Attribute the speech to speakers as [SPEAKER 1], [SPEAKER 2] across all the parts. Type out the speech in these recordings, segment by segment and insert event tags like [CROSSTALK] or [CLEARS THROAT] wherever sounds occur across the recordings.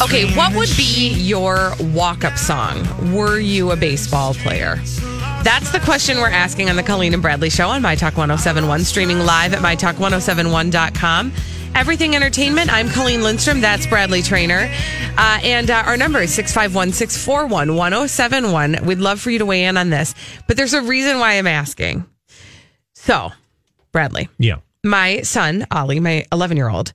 [SPEAKER 1] Okay, what would be your walk up song? Were you a baseball player? That's the question we're asking on the Colleen and Bradley show on My Talk 1071, streaming live at MyTalk1071.com. Everything Entertainment. I'm Colleen Lindstrom. That's Bradley Traynor. Uh, and uh, our number is 651 641 1071. We'd love for you to weigh in on this, but there's a reason why I'm asking. So, Bradley,
[SPEAKER 2] Yeah.
[SPEAKER 1] my son, Ollie, my 11 year old,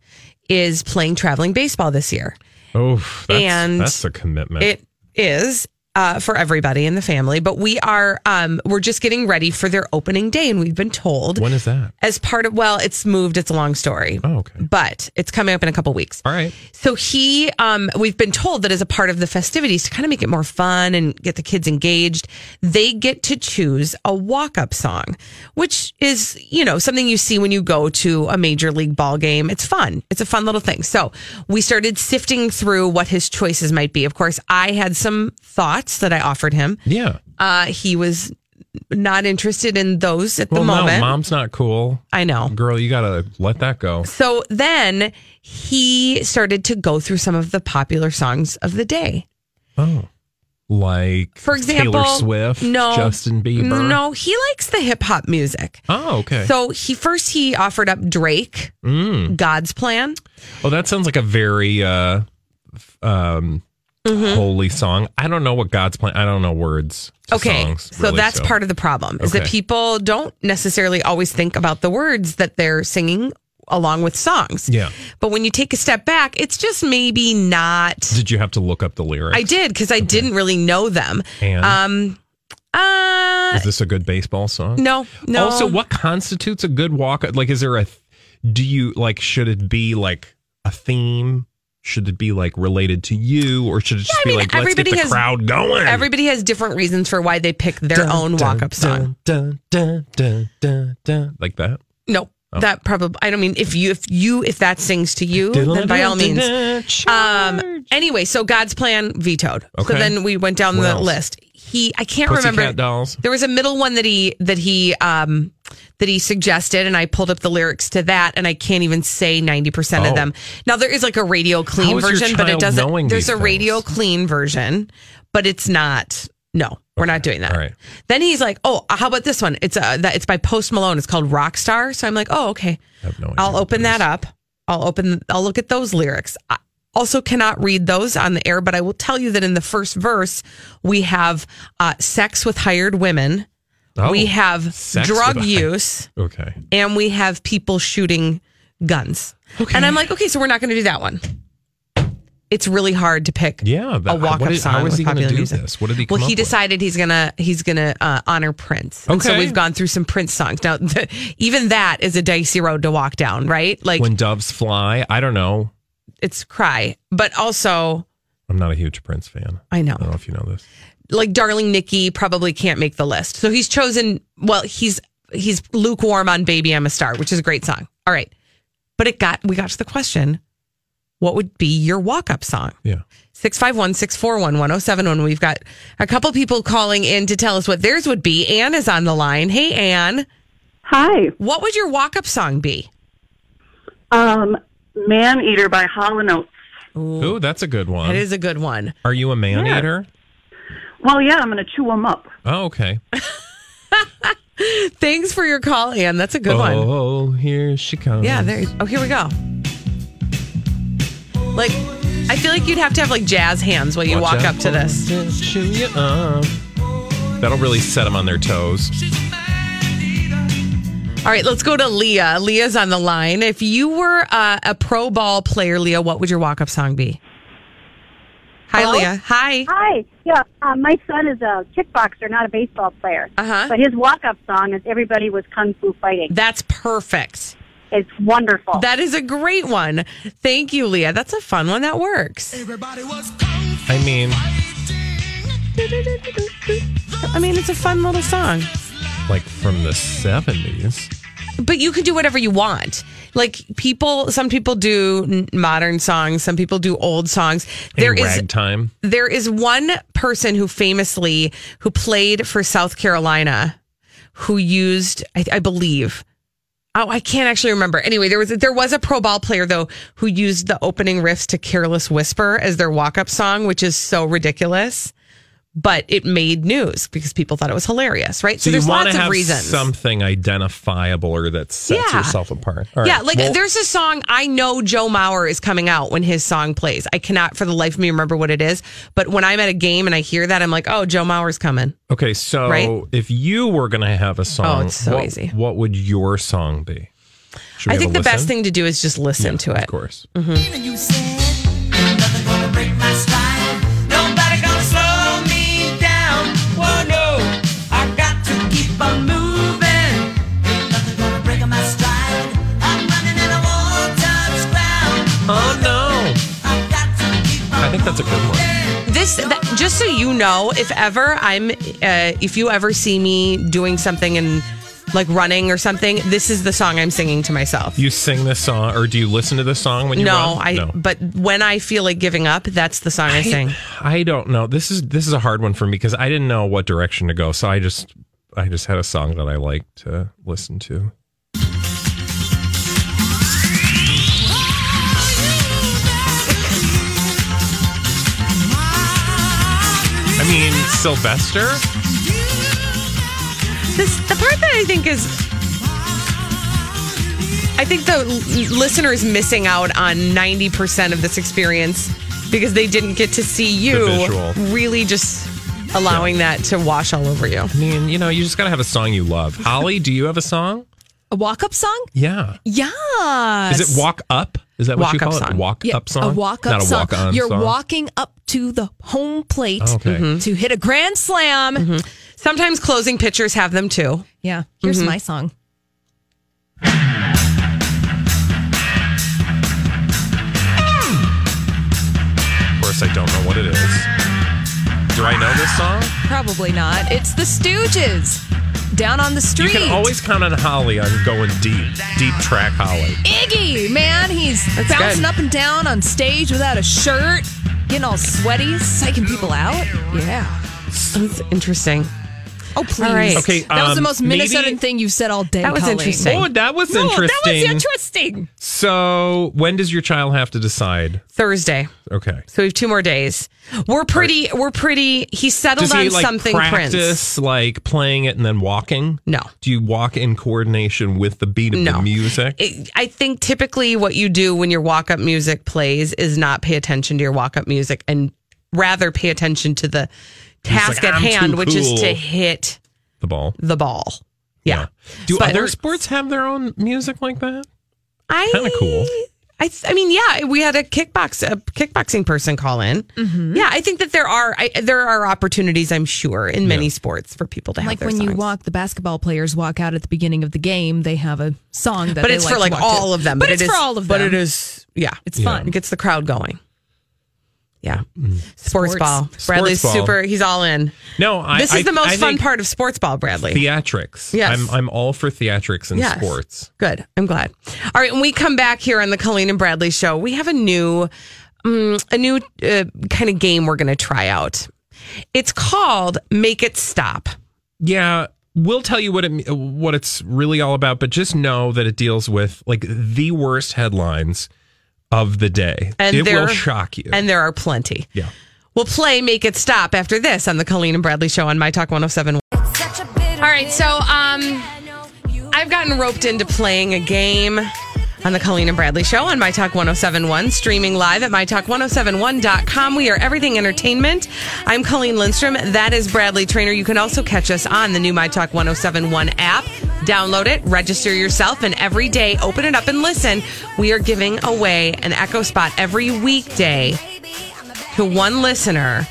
[SPEAKER 1] is playing traveling baseball this year.
[SPEAKER 2] Oh, that's,
[SPEAKER 1] And
[SPEAKER 2] that's a commitment.
[SPEAKER 1] It is uh, for everybody in the family, but we are um, we're just getting ready for their opening day, and we've been told
[SPEAKER 2] when is that?
[SPEAKER 1] as part of well, it's moved. It's a long story.
[SPEAKER 2] Oh, okay.
[SPEAKER 1] But it's coming up in a couple weeks.
[SPEAKER 2] All right.
[SPEAKER 1] So he, um, we've been told that as a part of the festivities to kind of make it more fun and get the kids engaged, they get to choose a walk up song, which is, you know, something you see when you go to a major league ball game. It's fun. It's a fun little thing. So we started sifting through what his choices might be. Of course, I had some thoughts that I offered him.
[SPEAKER 2] Yeah.
[SPEAKER 1] Uh, he was not interested in those at
[SPEAKER 2] Well,
[SPEAKER 1] the moment.
[SPEAKER 2] no, mom's not cool.
[SPEAKER 1] I know.
[SPEAKER 2] Girl, you got to let that go.
[SPEAKER 1] So then he started to go through some of the popular songs of the day.
[SPEAKER 2] Oh. Like
[SPEAKER 1] For example,
[SPEAKER 2] Taylor Swift,
[SPEAKER 1] no,
[SPEAKER 2] Justin Bieber.
[SPEAKER 1] No, he likes the hip hop music.
[SPEAKER 2] Oh, okay.
[SPEAKER 1] So he first he offered up Drake,
[SPEAKER 2] Mm.
[SPEAKER 1] God's Plan.
[SPEAKER 2] Oh, that sounds like a very uh um
[SPEAKER 1] Mm-hmm.
[SPEAKER 2] holy song. I don't know what God's plan. I don't know words. to
[SPEAKER 1] Okay,
[SPEAKER 2] songs,
[SPEAKER 1] so
[SPEAKER 2] really,
[SPEAKER 1] that's part of the problem is that people don't necessarily always think about the words that they're singing along with songs.
[SPEAKER 2] Yeah.
[SPEAKER 1] But when you take a step back, it's just maybe not.
[SPEAKER 2] Did you have to look up the lyrics?
[SPEAKER 1] I did because I didn't really know them.
[SPEAKER 2] And
[SPEAKER 1] Um, uh,
[SPEAKER 2] is this a good baseball song?
[SPEAKER 1] no, no.
[SPEAKER 2] Also, what constitutes a good walk? Like, is there a? Do you like? Should it be like a theme? Should it be like related to you, or should it just
[SPEAKER 1] I
[SPEAKER 2] be
[SPEAKER 1] mean,
[SPEAKER 2] like let's get the
[SPEAKER 1] has-
[SPEAKER 2] crowd going?
[SPEAKER 1] Everybody has different reasons for why they pick their own walk up song.
[SPEAKER 2] Dun, dun, dun, dun, dun, like that.
[SPEAKER 1] No,
[SPEAKER 2] Oh.
[SPEAKER 1] that probably. I don't mean if you if you if that sings to you, then by all means. Um. Anyway, so God's plan vetoed. So
[SPEAKER 2] Okay.
[SPEAKER 1] then we went down
[SPEAKER 2] What
[SPEAKER 1] the
[SPEAKER 2] else?
[SPEAKER 1] list. He, I can't
[SPEAKER 2] Pussycat
[SPEAKER 1] remember.
[SPEAKER 2] Dolls.
[SPEAKER 1] There was a middle one that he that he um that he suggested, and I pulled up the lyrics to that, and I can't even say ninety percent
[SPEAKER 2] Oh.
[SPEAKER 1] of them. Now there is like a radio clean
[SPEAKER 2] How is your
[SPEAKER 1] version, but it doesn't. There's a radio clean version, but it's not. No, we're not doing that.
[SPEAKER 2] Right.
[SPEAKER 1] Then he's like, "Oh, how about this one? It's uh, that it's by Post Malone. It's called Rockstar." So I'm like, "Oh, okay.
[SPEAKER 2] No
[SPEAKER 1] I'll open
[SPEAKER 2] that
[SPEAKER 1] that up. I'll open. I'll look at those lyrics. I also cannot read those on the air, but I will tell you that in the first verse we have uh, sex with hired women.
[SPEAKER 2] Oh,
[SPEAKER 1] we have drug use,
[SPEAKER 2] Okay.
[SPEAKER 1] and we have people shooting guns.
[SPEAKER 2] Okay.
[SPEAKER 1] And I'm like, okay, so we're not going to do that one. It's really hard to pick
[SPEAKER 2] Yeah.
[SPEAKER 1] a
[SPEAKER 2] that-
[SPEAKER 1] walk-up
[SPEAKER 2] is-
[SPEAKER 1] song.
[SPEAKER 2] How is he going to do
[SPEAKER 1] music.
[SPEAKER 2] this? What did he come
[SPEAKER 1] Well, he
[SPEAKER 2] up with?
[SPEAKER 1] decided he's gonna he's gonna uh, honor Prince, and so
[SPEAKER 2] Okay.
[SPEAKER 1] we've gone through some Prince songs. Now, the, [LAUGHS] even that is a dicey road to walk down, right? Like
[SPEAKER 2] when doves fly. I don't know.
[SPEAKER 1] It's cry, but also
[SPEAKER 2] I'm not a huge Prince fan.
[SPEAKER 1] I know,
[SPEAKER 2] I don't know if you know this.
[SPEAKER 1] like Darling Nikki probably can't make the list. So he's chosen. Well, he's he's lukewarm on Baby I'm a Star, which is a great song. All right, but it got we got to the question: What would be your walk up song?
[SPEAKER 2] Yeah.
[SPEAKER 1] 651 641 1071. We've got a couple people calling in to tell us what theirs would be. Anne is on the line. Hey, Anne.
[SPEAKER 3] Hi.
[SPEAKER 1] What would your walk up song be?
[SPEAKER 3] Um, Man Eater by Hall and Oates.
[SPEAKER 2] Ooh, that's a good one.
[SPEAKER 1] It is a good one.
[SPEAKER 2] Are you a man
[SPEAKER 3] Yeah.
[SPEAKER 2] eater?
[SPEAKER 3] Well, yeah, I'm going to chew them up.
[SPEAKER 2] Oh, okay. [LAUGHS]
[SPEAKER 1] Thanks for your call, Anne. That's a good one.
[SPEAKER 2] Oh, here she comes.
[SPEAKER 1] Yeah, there. Oh, here we go. Like, I feel like you'd have to have like jazz hands while you walk
[SPEAKER 2] Watch
[SPEAKER 1] up to this.
[SPEAKER 2] chew you up. That'll really set them on their toes.
[SPEAKER 1] All right, let's go to Leah. Leah's on the line. If you were uh, a pro ball player, Leah, what would your walk up song be? Hi,
[SPEAKER 4] Hello?
[SPEAKER 1] Leah. Hi.
[SPEAKER 4] Hi. Yeah, um, my son is a kickboxer, not a baseball player.
[SPEAKER 1] Uh-huh.
[SPEAKER 4] But his walk-up song is "Everybody Was Kung Fu Fighting."
[SPEAKER 1] That's perfect.
[SPEAKER 4] It's wonderful.
[SPEAKER 1] That is a great one. Thank you, Leah. That's a fun one. That works.
[SPEAKER 2] I mean,
[SPEAKER 1] I mean, it's a fun little song.
[SPEAKER 2] Like from the 70s.
[SPEAKER 1] But you can do whatever you want. Like people, some people do modern songs, some people do old songs. There is
[SPEAKER 2] ragtime.
[SPEAKER 1] there is one person who famously who played for South Carolina who used I, I believe oh I can't actually remember anyway there was there was a pro ball player though who used the opening riffs to Careless Whisper as their walk up song which is so ridiculous but it made news because people thought it was hilarious right
[SPEAKER 2] So,
[SPEAKER 1] there's lots
[SPEAKER 2] to
[SPEAKER 1] of reasons
[SPEAKER 2] something identifiable or that sets
[SPEAKER 1] Yeah.
[SPEAKER 2] yourself apart. All
[SPEAKER 1] Yeah, like
[SPEAKER 2] Well,
[SPEAKER 1] there's a song I know Joe Mauer is coming out when his song plays. I cannot for the life of me remember what it is, but when I'm at a game and I hear that, I'm like, oh, Joe Mauer's coming.
[SPEAKER 2] Okay, so
[SPEAKER 1] Right?
[SPEAKER 2] if you were going to have a song,
[SPEAKER 1] Oh, it's so
[SPEAKER 2] what,
[SPEAKER 1] easy.
[SPEAKER 2] what would your song be?
[SPEAKER 1] I think
[SPEAKER 2] a
[SPEAKER 1] the best thing to do is just listen
[SPEAKER 2] Yeah,
[SPEAKER 1] to it. Mm-hmm.
[SPEAKER 2] Of course.
[SPEAKER 5] You
[SPEAKER 2] that's a good one.
[SPEAKER 1] This, that, just so you know, if ever I'm, uh, if you ever see me doing something and like running or something, this is the song I'm singing to myself.
[SPEAKER 2] You sing this song, or do you listen to this song when you
[SPEAKER 1] no,
[SPEAKER 2] run?
[SPEAKER 1] I. But when I feel like giving up, that's the song I, sing.
[SPEAKER 2] I don't know. This is this is a hard one for me because I didn't know what direction to go. So I just I just had a song that I like to listen to. Mean, Sylvester.
[SPEAKER 1] This the part that I think is I think the l- listener is missing out on 90% of this experience because they didn't get to see you
[SPEAKER 2] visual.
[SPEAKER 1] really just allowing that to wash all over you.
[SPEAKER 2] I mean, you know, you just gotta have a song you love. Holly, do you have a song?
[SPEAKER 6] A walk up song?
[SPEAKER 2] Yeah.
[SPEAKER 6] Yeah.
[SPEAKER 2] Is it walk up? Is that what you
[SPEAKER 1] Walk-up
[SPEAKER 2] call
[SPEAKER 1] song.
[SPEAKER 2] it? Walk
[SPEAKER 6] Yeah,
[SPEAKER 2] up song.
[SPEAKER 6] A walk up
[SPEAKER 2] Not a
[SPEAKER 6] song.
[SPEAKER 2] walk on.
[SPEAKER 6] You're
[SPEAKER 2] song?
[SPEAKER 6] walking up to the home plate
[SPEAKER 2] Okay.
[SPEAKER 1] Mm-hmm.
[SPEAKER 6] to hit a grand slam.
[SPEAKER 1] Sometimes closing pitchers have them too.
[SPEAKER 6] Yeah. Here's
[SPEAKER 1] Mm-hmm.
[SPEAKER 6] my song.
[SPEAKER 2] Of course, I don't know what it is. Do I know this song?
[SPEAKER 6] Probably not. It's the Stooges. Down on the street.
[SPEAKER 2] You can always count on Holly on going deep, deep track Holly.
[SPEAKER 6] Iggy, man, he's bouncing
[SPEAKER 1] good.
[SPEAKER 6] up and down on stage without a shirt, getting all sweaty, psyching people out. Yeah.
[SPEAKER 1] That's interesting.
[SPEAKER 6] Oh, please.
[SPEAKER 1] All right.
[SPEAKER 2] Okay,
[SPEAKER 6] That was the
[SPEAKER 2] um,
[SPEAKER 6] most
[SPEAKER 2] maybe-
[SPEAKER 6] Minnesotan thing you've said all day.
[SPEAKER 1] That was
[SPEAKER 6] Colleen.
[SPEAKER 1] interesting.
[SPEAKER 2] Oh, that was
[SPEAKER 6] No,
[SPEAKER 2] interesting.
[SPEAKER 6] that was interesting.
[SPEAKER 2] So, when does your child have to decide?
[SPEAKER 1] Thursday.
[SPEAKER 2] Okay.
[SPEAKER 1] So we have two more days. We're pretty we're pretty he settled
[SPEAKER 2] Does he
[SPEAKER 1] on
[SPEAKER 2] like
[SPEAKER 1] something
[SPEAKER 2] practice
[SPEAKER 1] Prince.
[SPEAKER 2] like playing it and then walking?
[SPEAKER 1] No.
[SPEAKER 2] Do you walk in coordination with the beat of
[SPEAKER 1] No.
[SPEAKER 2] the music?
[SPEAKER 1] It- I think typically what you do when your walk up music plays is not pay attention to your walk up music and rather pay attention to the task
[SPEAKER 2] like,
[SPEAKER 1] at hand,
[SPEAKER 2] too
[SPEAKER 1] which is to hit
[SPEAKER 2] the ball.
[SPEAKER 1] the ball. Yeah.
[SPEAKER 2] Do
[SPEAKER 1] But-
[SPEAKER 2] other sports have their own music like that?
[SPEAKER 1] I
[SPEAKER 2] Kinda cool.
[SPEAKER 1] I, th- I mean, yeah, we had a kickbox a kickboxing person call in.
[SPEAKER 6] Mm-hmm.
[SPEAKER 1] Yeah, I think that there are I, there are opportunities, I'm sure, in many
[SPEAKER 2] Yeah.
[SPEAKER 1] sports for people to have
[SPEAKER 6] Like
[SPEAKER 1] their
[SPEAKER 6] when you walk, the basketball players walk out at the beginning of the game. They have a song that
[SPEAKER 1] but
[SPEAKER 6] they
[SPEAKER 1] it's
[SPEAKER 6] like
[SPEAKER 1] for
[SPEAKER 6] to
[SPEAKER 1] like all
[SPEAKER 6] to.
[SPEAKER 1] of them.
[SPEAKER 6] But,
[SPEAKER 1] it
[SPEAKER 6] it's
[SPEAKER 1] is-
[SPEAKER 6] for all of them.
[SPEAKER 1] But it is, yeah,
[SPEAKER 6] It's fun.
[SPEAKER 1] It gets the crowd going. Yeah,
[SPEAKER 6] Sports.
[SPEAKER 1] sports, ball. Bradley's
[SPEAKER 2] ball.
[SPEAKER 1] super. He's all in.
[SPEAKER 2] No, I,
[SPEAKER 1] This is
[SPEAKER 2] I-
[SPEAKER 1] the most
[SPEAKER 2] I
[SPEAKER 1] fun part of sports ball, Bradley.
[SPEAKER 2] Theatrics.
[SPEAKER 1] Yes.
[SPEAKER 2] I'm I'm all for theatrics in
[SPEAKER 1] Yes.
[SPEAKER 2] sports.
[SPEAKER 1] Good. I'm glad. All right. When we come back here on the Colleen and Bradley show, we have a new, um, a new uh, kind of game we're going to try out. It's called Make It Stop.
[SPEAKER 2] Yeah, we'll tell you what it what it's really all about, but just know that it deals with like the worst headlines of the day.
[SPEAKER 1] And
[SPEAKER 2] it will shock you.
[SPEAKER 1] And there are plenty.
[SPEAKER 2] yeah.
[SPEAKER 1] We'll play Make It Stop after this on the Colleen and Bradley show on My Talk 1071. All right. So, um, I've gotten roped into playing a game on the Colleen and Bradley Show on My Talk 1071, streaming live at MyTalk1071.com. We are everything entertainment. I'm Colleen Lindstrom. That is Bradley Traynor. You can also catch us on the new My Talk 1071 app. Download it, register yourself, and every day open it up and listen. We are giving away an Echo Spot every weekday to one listener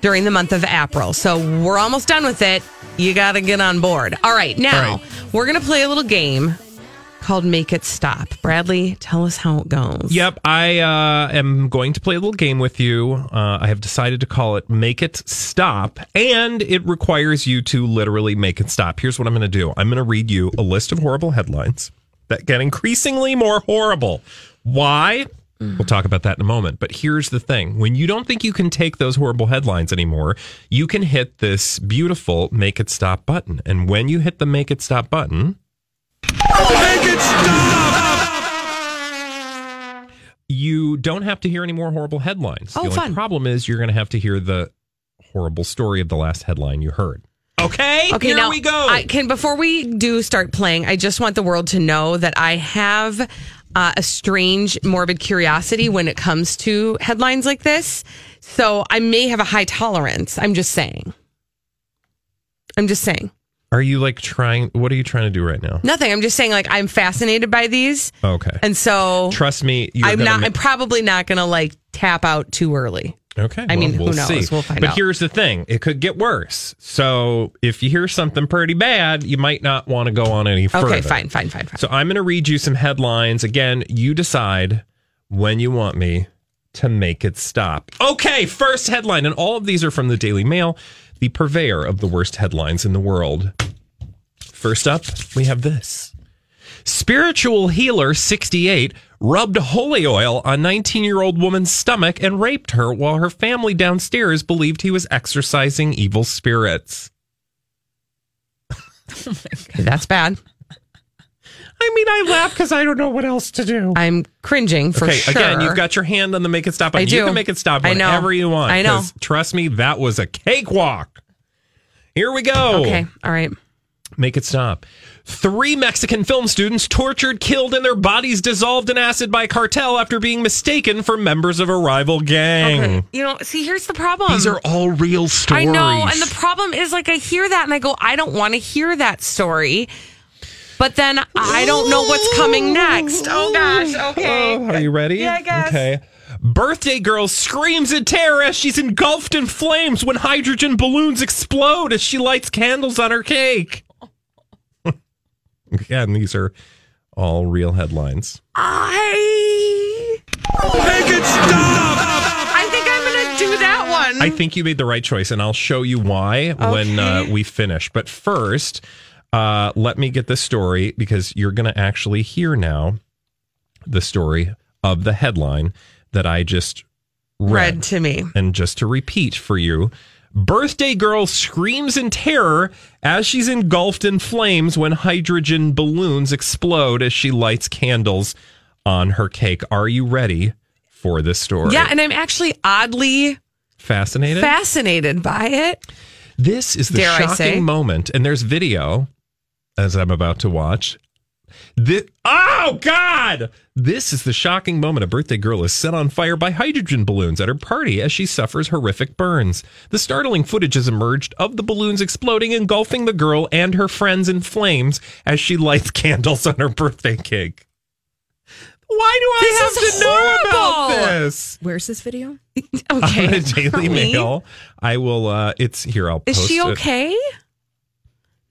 [SPEAKER 1] during the month of April. So we're almost done with it. You got to get on board. All right, now
[SPEAKER 2] All right.
[SPEAKER 1] we're going to play a little game called Make It Stop. Bradley, tell us how it goes.
[SPEAKER 2] Yep, I uh, am going to play a little game with you. Uh, I have decided to call it Make It Stop, and it requires you to literally make it stop. Here's what I'm going to do I'm going to read you a list of horrible headlines that get increasingly more horrible. Why? We'll talk about that in a moment. But here's the thing when you don't think you can take those horrible headlines anymore, you can hit this beautiful Make It Stop button. And when you hit the Make It Stop button, you don't have to hear any more horrible headlines.
[SPEAKER 1] Oh,
[SPEAKER 2] the only
[SPEAKER 1] fun.
[SPEAKER 2] problem is you're going to have to hear the horrible story of the last headline you heard. Okay,
[SPEAKER 1] Okay,
[SPEAKER 2] here
[SPEAKER 1] now
[SPEAKER 2] we go.
[SPEAKER 1] I can before we do start playing, I just want the world to know that I have uh, a strange morbid curiosity when it comes to headlines like this. So I may have a high tolerance. I'm just saying. I'm just saying.
[SPEAKER 2] Are you like trying? What are you trying to do right now?
[SPEAKER 1] Nothing. I'm just saying like I'm fascinated by these.
[SPEAKER 2] Okay,
[SPEAKER 1] And so
[SPEAKER 2] trust me, you're
[SPEAKER 1] I'm
[SPEAKER 2] gonna
[SPEAKER 1] not
[SPEAKER 2] ma-
[SPEAKER 1] I'm probably not going to like tap out too early.
[SPEAKER 2] Okay.
[SPEAKER 1] I mean,
[SPEAKER 2] well,
[SPEAKER 1] who
[SPEAKER 2] we'll
[SPEAKER 1] knows?
[SPEAKER 2] See.
[SPEAKER 1] We'll find
[SPEAKER 2] but
[SPEAKER 1] out.
[SPEAKER 2] here's the thing it could get worse. So if you hear something pretty bad, you might not want to go on any further.
[SPEAKER 1] Okay, fine, fine, fine, fine.
[SPEAKER 2] So I'm going to read you some headlines. Again, you decide when you want me to make it stop. Okay, first headline. And all of these are from the Daily Mail, the purveyor of the worst headlines in the world. First up, we have this. Spiritual healer 68 rubbed holy oil on 19 year old woman's stomach and raped her while her family downstairs believed he was exorcising evil spirits.
[SPEAKER 1] Okay, [LAUGHS] that's bad.
[SPEAKER 2] I mean, I laugh because I don't know what else to do.
[SPEAKER 1] I'm cringing for
[SPEAKER 2] okay,
[SPEAKER 1] sure.
[SPEAKER 2] again, you've got your hand on the make it stop button.
[SPEAKER 1] I do.
[SPEAKER 2] You can make it stop
[SPEAKER 1] I know.
[SPEAKER 2] whenever you want.
[SPEAKER 1] I know.
[SPEAKER 2] Trust me, that was a cakewalk. Here we go.
[SPEAKER 1] Okay, all right.
[SPEAKER 2] Make it stop. Three Mexican film students tortured, killed, and their bodies dissolved in acid by cartel after being mistaken for members of a rival gang.
[SPEAKER 1] Okay. You know, see, here's the problem.
[SPEAKER 2] These are all real stories.
[SPEAKER 1] I know, and the problem is like I hear that and I go, I don't want to hear that story. But then I don't know what's coming next. Oh gosh. Okay.
[SPEAKER 2] Oh, are you ready?
[SPEAKER 1] Yeah, I guess.
[SPEAKER 2] Okay. Birthday girl screams in terror as she's engulfed in flames when hydrogen balloons explode as she lights candles on her cake. [LAUGHS] Again, these are all real headlines.
[SPEAKER 1] I I think I'm gonna do that one.
[SPEAKER 2] I think you made the right choice, and I'll show you why when uh, we finish. But first, uh, let me get the story because you're going to actually hear now the story of the headline that I just read.
[SPEAKER 1] Read to me.
[SPEAKER 2] And just to repeat for you, birthday girl screams in terror as she's engulfed in flames when hydrogen balloons explode as she lights candles on her cake. Are you ready for this story?
[SPEAKER 1] Yeah, and I'm actually oddly
[SPEAKER 2] Fascinated?
[SPEAKER 1] fascinated by it.
[SPEAKER 2] This is the
[SPEAKER 1] Dare
[SPEAKER 2] shocking moment, and there's video as I'm about to watch. Thi- oh God! This is the shocking moment. A birthday girl is set on fire by hydrogen balloons at her party as she suffers horrific burns. The startling footage has emerged of the balloons exploding, engulfing the girl and her friends in flames as she lights [LAUGHS] candles on her birthday cake. Why do I
[SPEAKER 1] This
[SPEAKER 2] have
[SPEAKER 1] is
[SPEAKER 2] to know about this?
[SPEAKER 6] Where's this video? [LAUGHS]
[SPEAKER 1] Okay.
[SPEAKER 2] On the Daily Mail. I will. uh It's here. I'll.
[SPEAKER 1] Is
[SPEAKER 2] post
[SPEAKER 1] she
[SPEAKER 2] it.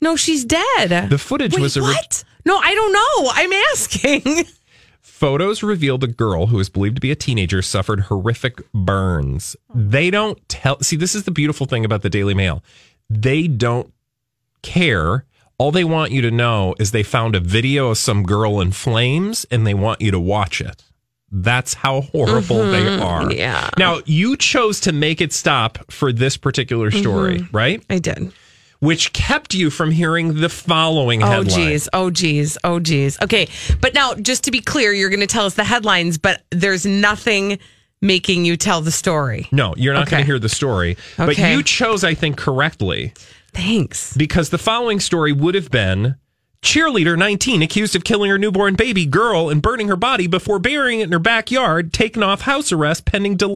[SPEAKER 1] No, she's dead.
[SPEAKER 2] The footage
[SPEAKER 1] Wait,
[SPEAKER 2] was ori-
[SPEAKER 1] what? No, I don't know. I'm asking.
[SPEAKER 2] Photos revealed a girl who is believed to be a teenager suffered horrific burns. They don't tell. See, this is the beautiful thing about the Daily Mail. They don't care. All they want you to know is they found a video of some girl in flames and they want you to watch it. That's how horrible they mm-hmm. are.
[SPEAKER 1] yeah.
[SPEAKER 2] Now, you chose to make it stop for this particular story, mm-hmm. right?
[SPEAKER 1] I did.
[SPEAKER 2] Which kept you from hearing the following headlines.
[SPEAKER 1] Oh
[SPEAKER 2] headline.
[SPEAKER 1] geez. Oh geez. Oh geez. Okay. But now just to be clear, you're gonna tell us the headlines, but there's nothing making you tell the story.
[SPEAKER 2] No, you're not going to hear the story. But you chose, I think, correctly
[SPEAKER 1] Thanks.
[SPEAKER 2] because the following story would have been Cheerleader 19 accused of killing her newborn baby girl and burning her body before burying it in her backyard, taken off house arrest pending del-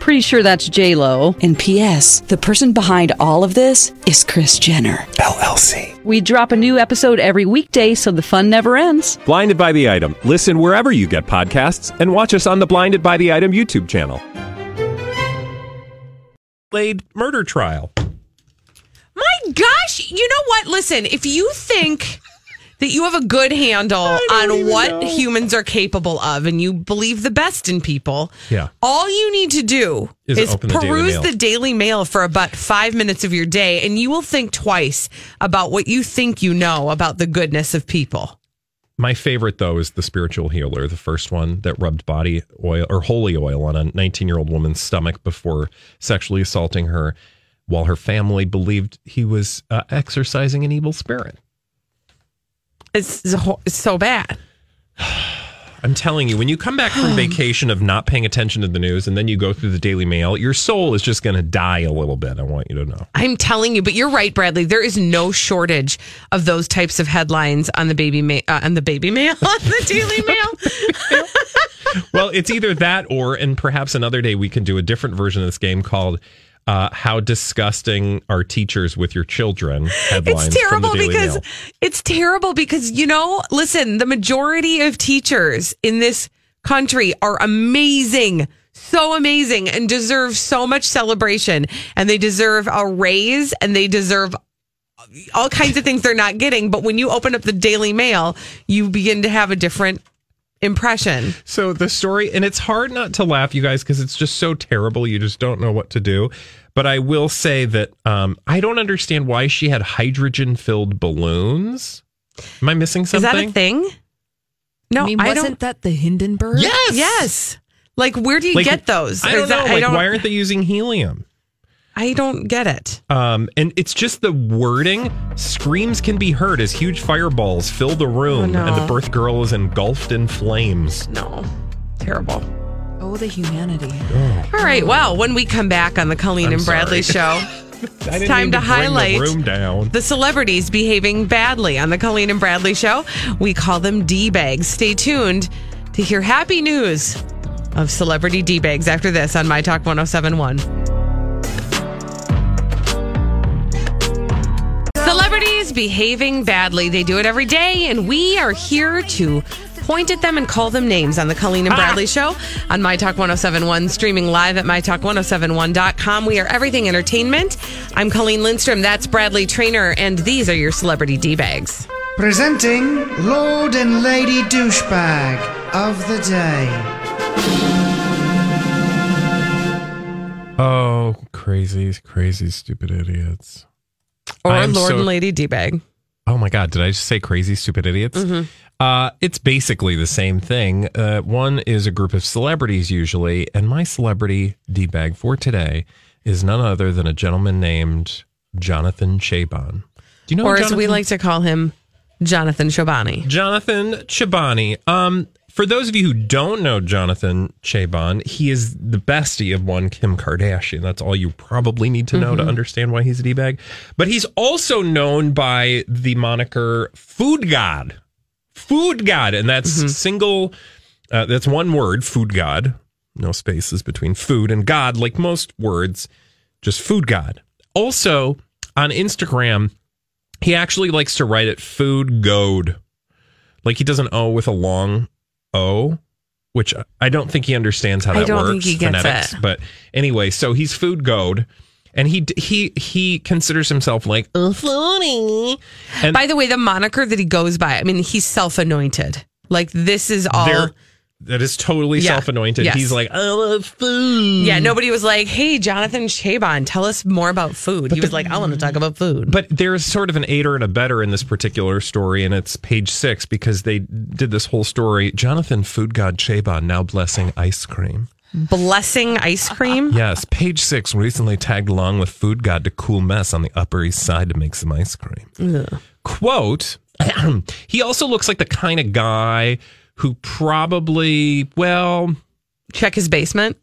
[SPEAKER 7] Pretty sure that's J Lo.
[SPEAKER 8] And P.S. The person behind all of this is Kris Jenner
[SPEAKER 9] LLC.
[SPEAKER 7] We drop a new episode every weekday, so the fun never ends.
[SPEAKER 9] Blinded by the item. Listen wherever you get podcasts, and watch us on the Blinded by the Item YouTube channel.
[SPEAKER 2] laid murder trial.
[SPEAKER 1] My gosh, you know what? Listen, if you think that you have a good handle on what humans are capable of and you believe the best in people,
[SPEAKER 2] Yeah.
[SPEAKER 1] all you need to do
[SPEAKER 2] Is
[SPEAKER 1] is,
[SPEAKER 2] open the Daily
[SPEAKER 1] peruse the Daily Mail for about five minutes of your day, and you will think twice about what you think you know about the goodness of people.
[SPEAKER 2] My favorite though is the spiritual healer, the first one that rubbed body oil or holy oil on a 19 year old woman's stomach before sexually assaulting her, while her family believed he was uh, exercising an evil spirit.
[SPEAKER 1] It's so, it's so bad. [SIGHS]
[SPEAKER 2] I'm telling you, when you come back from [SIGHS] vacation of not paying attention to the news and then you go through the Daily Mail, your soul is just going to die a little bit. I want you to know.
[SPEAKER 1] I'm telling you, but you're right, Bradley. There is no shortage of those types of headlines on the baby ma- uh, on the baby mail [LAUGHS] on the Daily Mail. [LAUGHS]
[SPEAKER 2] well, it's either that or, and perhaps another day we can do a different version of this game called uh, "How Disgusting Are Teachers with Your Children?" Headlines
[SPEAKER 1] It's terrible
[SPEAKER 2] from the Daily
[SPEAKER 1] because
[SPEAKER 2] Mail.
[SPEAKER 1] it's terrible because you know, listen, the majority of teachers in this country are amazing. So amazing and deserve so much celebration and they deserve a raise and they deserve all kinds of things they're not getting. But when you open up the Daily Mail, you begin to have a different impression.
[SPEAKER 2] So the story, and it's hard not to laugh, you guys, because it's just so terrible. You just don't know what to do. But I will say that um, I don't understand why she had hydrogen-filled balloons. Am I missing something?
[SPEAKER 1] Is that a thing? No,
[SPEAKER 6] I mean,
[SPEAKER 1] I
[SPEAKER 6] wasn't
[SPEAKER 1] don't.
[SPEAKER 6] that the Hindenburg?
[SPEAKER 2] Yes.
[SPEAKER 1] Yes. Like, where do you
[SPEAKER 2] Like,
[SPEAKER 1] get those?
[SPEAKER 2] I don't
[SPEAKER 1] is that-
[SPEAKER 2] know. Like, why aren't they using helium?
[SPEAKER 1] I don't get it.
[SPEAKER 2] Um, and it's just the wording. Screams can be heard as huge fireballs fill the room,
[SPEAKER 1] Oh, no.
[SPEAKER 2] and the birth girl is engulfed in flames.
[SPEAKER 1] No, terrible.
[SPEAKER 6] Oh, the humanity.
[SPEAKER 1] All right. Well, when we come back on the Colleen
[SPEAKER 2] I'm
[SPEAKER 1] and Bradley
[SPEAKER 2] sorry.
[SPEAKER 1] show, [LAUGHS]
[SPEAKER 2] I didn't
[SPEAKER 1] time
[SPEAKER 2] mean
[SPEAKER 1] to
[SPEAKER 2] bring
[SPEAKER 1] highlight
[SPEAKER 2] the room down.
[SPEAKER 1] the celebrities behaving badly on the Colleen and Bradley show. We call them D bags. Stay tuned to hear happy news of celebrity D bags after this on My Talk 1071. Behaving badly. They do it every day, and we are here to point at them and call them names on the Colleen and ah. Bradley show on My Talk 1071, streaming live at MyTalk1071.com. We are everything entertainment. I'm Colleen Lindstrom. That's Bradley Traynor, and these are your celebrity D bags.
[SPEAKER 10] Presenting Lord and Lady Douchebag of the Day.
[SPEAKER 2] Oh, crazy, crazy, stupid idiots.
[SPEAKER 1] Or Lord
[SPEAKER 2] so-
[SPEAKER 1] and Lady D bag.
[SPEAKER 2] Oh my God, did I just say crazy, stupid idiots?
[SPEAKER 1] Mm-hmm.
[SPEAKER 2] Uh, it's basically the same thing. Uh, one is a group of celebrities usually, and my celebrity D bag for today is none other than a gentleman named Jonathan Cheban. Do you know
[SPEAKER 1] or as we like to call him, Jonathan Chobani.
[SPEAKER 2] Jonathan Chabani. Um, for those of you who don't know Jonathan Cheban, he is the bestie of one Kim Kardashian. That's all you probably need to know to understand why he's a D-bag. But he's also known by the moniker Food God. Food God. And that's single, uh, that's one word, Food God. No spaces between food and God, like most words, just Food God. Also, on Instagram, he actually likes to write it Food Goad. Like he doesn't O with a long O, which I don't think he understands how
[SPEAKER 1] I
[SPEAKER 2] that
[SPEAKER 1] don't
[SPEAKER 2] works.
[SPEAKER 1] think he gets
[SPEAKER 2] phonetics.
[SPEAKER 1] it.
[SPEAKER 2] But anyway, so he's Food Goad. and he he he considers himself like "Uh, funny. And
[SPEAKER 1] By the way, the moniker that he goes by, I mean, he's self anointed. Like, this is all.
[SPEAKER 2] there, that is totally
[SPEAKER 1] Yeah.
[SPEAKER 2] self-anointed.
[SPEAKER 1] Yes.
[SPEAKER 2] He's like, I love food.
[SPEAKER 1] Yeah, nobody was like, hey, Jonathan Cheban, tell us more about food. he was like, I want to talk about food.
[SPEAKER 2] But there's sort of an aider and a better in this particular story, and it's page six because they did this whole story. Jonathan Food God Cheban now blessing ice cream.
[SPEAKER 1] Blessing ice cream? [LAUGHS]
[SPEAKER 2] Yes, page six recently tagged along with Food God to cool mess on the Upper East Side to make some ice cream.
[SPEAKER 1] Ugh.
[SPEAKER 2] Quote, [CLEARS THROAT] he also looks like the kind of guy who probably, well,
[SPEAKER 1] check his basement.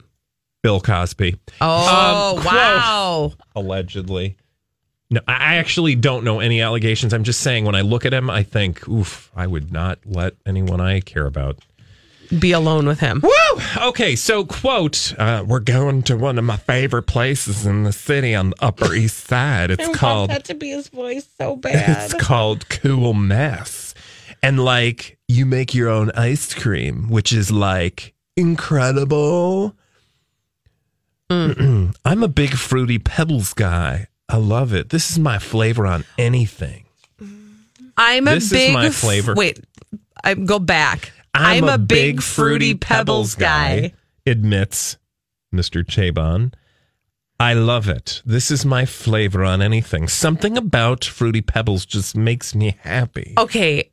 [SPEAKER 2] Bill Cosby.
[SPEAKER 1] Oh,
[SPEAKER 2] Um, quote,
[SPEAKER 1] wow.
[SPEAKER 2] allegedly. No, I I actually don't know any allegations. I'm just saying when I look at him, I think, oof, I would not let anyone I care about
[SPEAKER 1] be alone with him.
[SPEAKER 2] Woo! Okay, so quote, uh, we're going to one of my favorite places in the city on the Upper East Side. It's called
[SPEAKER 1] to be his voice so [LAUGHS] bad.
[SPEAKER 2] it's called Cool Mess. And like you make your own ice cream, which is like incredible.
[SPEAKER 1] Mm. [CLEARS THROAT]
[SPEAKER 2] I'm a big fruity pebbles guy. I love it. This is my flavor on anything.
[SPEAKER 1] I'm a
[SPEAKER 2] This is
[SPEAKER 1] big
[SPEAKER 2] my flavor.
[SPEAKER 1] wait, I go back. I'm, a, big, fruity pebbles guy.
[SPEAKER 2] admits Mr. Cheban. I love it. This is my flavor on anything. Something about fruity pebbles just makes me happy.
[SPEAKER 1] Okay.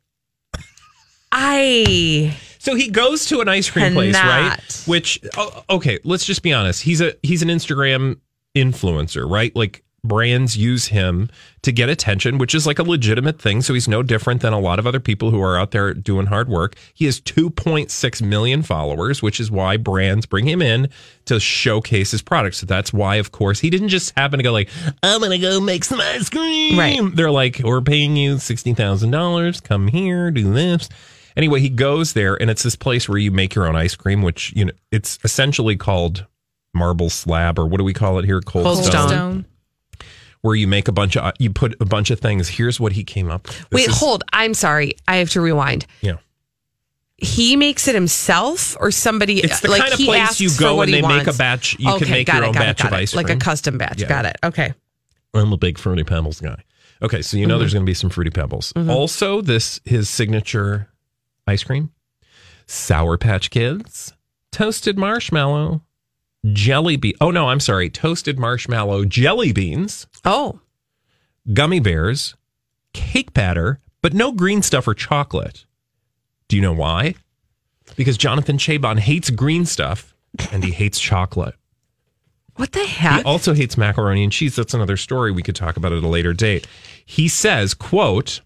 [SPEAKER 1] I
[SPEAKER 2] So he goes to an ice cream place, right? Which oh, okay, let's just be honest. He's a he's an Instagram influencer, right? Like brands use him to get attention, which is like a legitimate thing. So he's no different than a lot of other people who are out there doing hard work. He has 2.6 million followers, which is why brands bring him in to showcase his products. So that's why, of course, he didn't just happen to go like, I'm gonna go make some ice cream.
[SPEAKER 1] Right.
[SPEAKER 2] They're like, we're paying you sixty thousand dollars. Come here, do this. Anyway, he goes there, and it's this place where you make your own ice cream, which you know it's essentially called marble slab, or what do we call it here? Cold,
[SPEAKER 1] Cold
[SPEAKER 2] stone.
[SPEAKER 1] Stone.
[SPEAKER 2] Where you make a bunch of you put a bunch of things. Here's what he came up. with.
[SPEAKER 1] Wait,
[SPEAKER 2] is-
[SPEAKER 1] hold. I'm sorry. I have to rewind.
[SPEAKER 2] Yeah.
[SPEAKER 1] He makes it himself, or somebody.
[SPEAKER 2] It's the
[SPEAKER 1] like
[SPEAKER 2] kind of
[SPEAKER 1] he
[SPEAKER 2] place
[SPEAKER 1] asks
[SPEAKER 2] you
[SPEAKER 1] for
[SPEAKER 2] go
[SPEAKER 1] what
[SPEAKER 2] and
[SPEAKER 1] he
[SPEAKER 2] they make a
[SPEAKER 1] wants.
[SPEAKER 2] batch- you can make your
[SPEAKER 1] it,
[SPEAKER 2] own
[SPEAKER 1] got it,
[SPEAKER 2] batch
[SPEAKER 1] got
[SPEAKER 2] of
[SPEAKER 1] it.
[SPEAKER 2] ice
[SPEAKER 1] like a custom batch.
[SPEAKER 2] Yeah.
[SPEAKER 1] Got it. Okay.
[SPEAKER 2] I'm a big fruity pebbles guy. Okay, so you know
[SPEAKER 1] Mhm.
[SPEAKER 2] there's going to be some fruity pebbles.
[SPEAKER 1] Mhm.
[SPEAKER 2] Also, this his signature ice cream: Sour Patch Kids, toasted marshmallow, jelly bean. Oh no, I'm sorry, toasted marshmallow jelly beans.
[SPEAKER 1] Oh,
[SPEAKER 2] gummy bears, cake batter, but no green stuff or chocolate. Do you know why? Because Jonathan Cheban hates green stuff and he hates chocolate.
[SPEAKER 1] What the heck?
[SPEAKER 2] He also hates macaroni and cheese. That's another story we could talk about at a later date. He says, quote,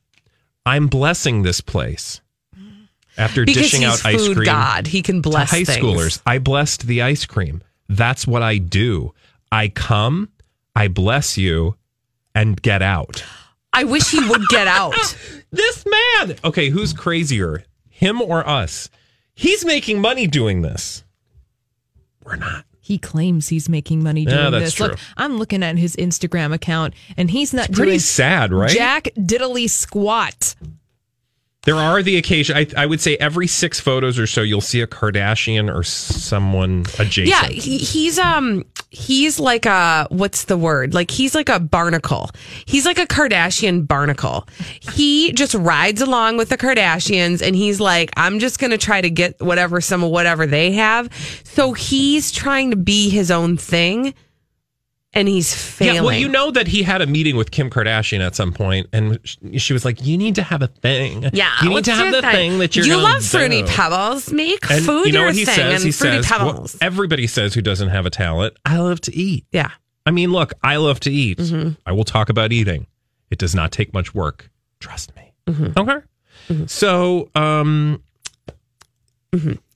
[SPEAKER 2] I'm blessing this place. After
[SPEAKER 1] because
[SPEAKER 2] dishing
[SPEAKER 1] he's
[SPEAKER 2] out ice cream
[SPEAKER 1] god, he can bless
[SPEAKER 2] high
[SPEAKER 1] things.
[SPEAKER 2] schoolers. I blessed the ice cream. That's what I do. I come, I bless you, and get out.
[SPEAKER 1] I wish he would get out. [LAUGHS]
[SPEAKER 2] this man. Okay, who's crazier, him or us? He's making money doing this. We're not.
[SPEAKER 6] He claims he's making money
[SPEAKER 2] Yeah,
[SPEAKER 6] doing
[SPEAKER 2] that's
[SPEAKER 6] this.
[SPEAKER 2] true.
[SPEAKER 6] Look, I'm looking at his Instagram account, and he's not
[SPEAKER 2] It's pretty
[SPEAKER 6] doing
[SPEAKER 2] sad, right?
[SPEAKER 6] Jack diddly squat.
[SPEAKER 2] There are the occasion. I, I would say every six photos or so, you'll see a Kardashian or someone adjacent.
[SPEAKER 1] Yeah, he, he's um he's like a what's the word? Like he's like a barnacle. He's like a Kardashian barnacle. He just rides along with the Kardashians and he's like I'm just to try to get whatever some of whatever they have. So he's trying to be his own thing and he's failing.
[SPEAKER 2] Yeah, well, you know that he had a meeting with Kim Kardashian at some point, and she was like, "You need to have a thing.
[SPEAKER 1] yeah,
[SPEAKER 2] you need to have the thing, that you're
[SPEAKER 1] You love fruity pebbles. Make
[SPEAKER 2] And
[SPEAKER 1] food
[SPEAKER 2] you know
[SPEAKER 1] your
[SPEAKER 2] what he
[SPEAKER 1] thing
[SPEAKER 2] says?
[SPEAKER 1] and
[SPEAKER 2] He
[SPEAKER 1] fruity
[SPEAKER 2] says, well,
[SPEAKER 1] pebbles.
[SPEAKER 2] everybody says who doesn't have a talent. I love to eat.
[SPEAKER 1] yeah.
[SPEAKER 2] I mean, look, I love to eat.
[SPEAKER 1] Mm-hmm.
[SPEAKER 2] I will talk about eating. It does not take much work. Trust me.
[SPEAKER 1] Mm-hmm.
[SPEAKER 2] Okay. So, um,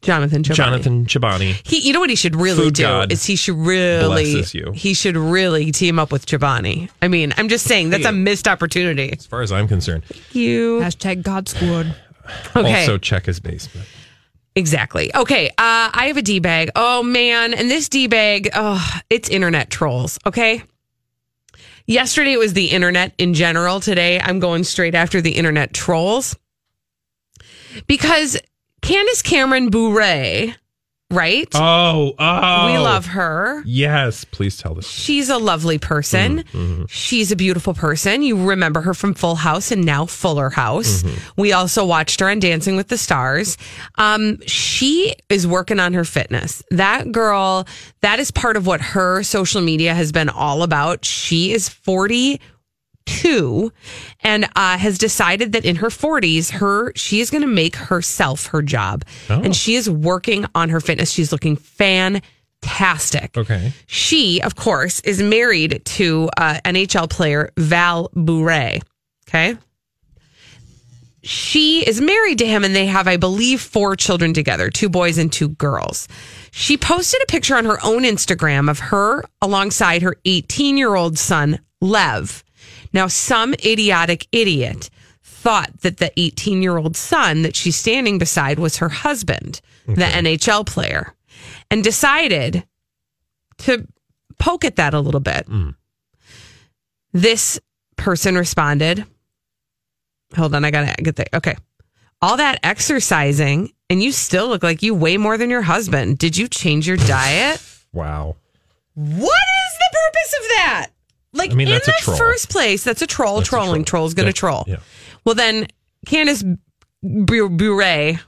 [SPEAKER 1] Jonathan Chobani.
[SPEAKER 2] Jonathan Chobani.
[SPEAKER 1] He, you know what he should really
[SPEAKER 2] Food
[SPEAKER 1] do
[SPEAKER 2] God
[SPEAKER 1] is he should really
[SPEAKER 2] blesses you.
[SPEAKER 1] he should really team up with Chobani. I mean, I'm just saying that's
[SPEAKER 2] Hey.
[SPEAKER 1] a missed opportunity.
[SPEAKER 2] As far as I'm concerned,
[SPEAKER 1] You
[SPEAKER 6] Hashtag God Squad. [SIGHS]
[SPEAKER 1] okay?
[SPEAKER 2] also check his basement.
[SPEAKER 1] exactly. Okay. Uh, I have a d bag. Oh man, and this d bag, oh, it's internet trolls. Okay. Yesterday it was the internet in general. Today I'm going straight after the internet trolls because Candace Cameron Bure right?
[SPEAKER 2] Oh, oh.
[SPEAKER 1] We love her.
[SPEAKER 2] Yes, please tell this.
[SPEAKER 1] She's a lovely person.
[SPEAKER 2] Mm-hmm.
[SPEAKER 1] She's a beautiful person. You remember her from Full House and now Fuller House.
[SPEAKER 2] Mm-hmm.
[SPEAKER 1] We also watched her on Dancing with the Stars. Um, she is working on her fitness. That girl, that is part of what her social media has been all about. She is 42 and uh, has decided that in her 40s, her she is going to make herself her job.
[SPEAKER 2] Oh.
[SPEAKER 1] And she is working on her fitness. She's looking fantastic.
[SPEAKER 2] Okay.
[SPEAKER 1] She, of course, is married to uh, NHL player Val Bure. Okay. She is married to him and they have, I believe, four children together two boys and two girls. She posted a picture on her own Instagram of her alongside her 18 year old son, Lev. Now, some idiotic idiot thought that the 18 year old son that she's standing beside was her husband, the NHL player, and decided to poke at that a little bit. Hmm. This person responded, Hold on, I gotta get there. Okay. All that exercising, and you still look like you weigh more than your husband. Did you change your diet?
[SPEAKER 2] Wow.
[SPEAKER 1] What is the purpose of that? Like
[SPEAKER 2] I mean,
[SPEAKER 1] in
[SPEAKER 2] that's a
[SPEAKER 1] the
[SPEAKER 2] troll.
[SPEAKER 1] first place, that's a troll.
[SPEAKER 2] That's a
[SPEAKER 1] trolling.
[SPEAKER 2] troll.
[SPEAKER 1] Troll's going to
[SPEAKER 2] Yeah,
[SPEAKER 1] troll.
[SPEAKER 2] yeah.
[SPEAKER 1] Well, then Candace Bu- Bure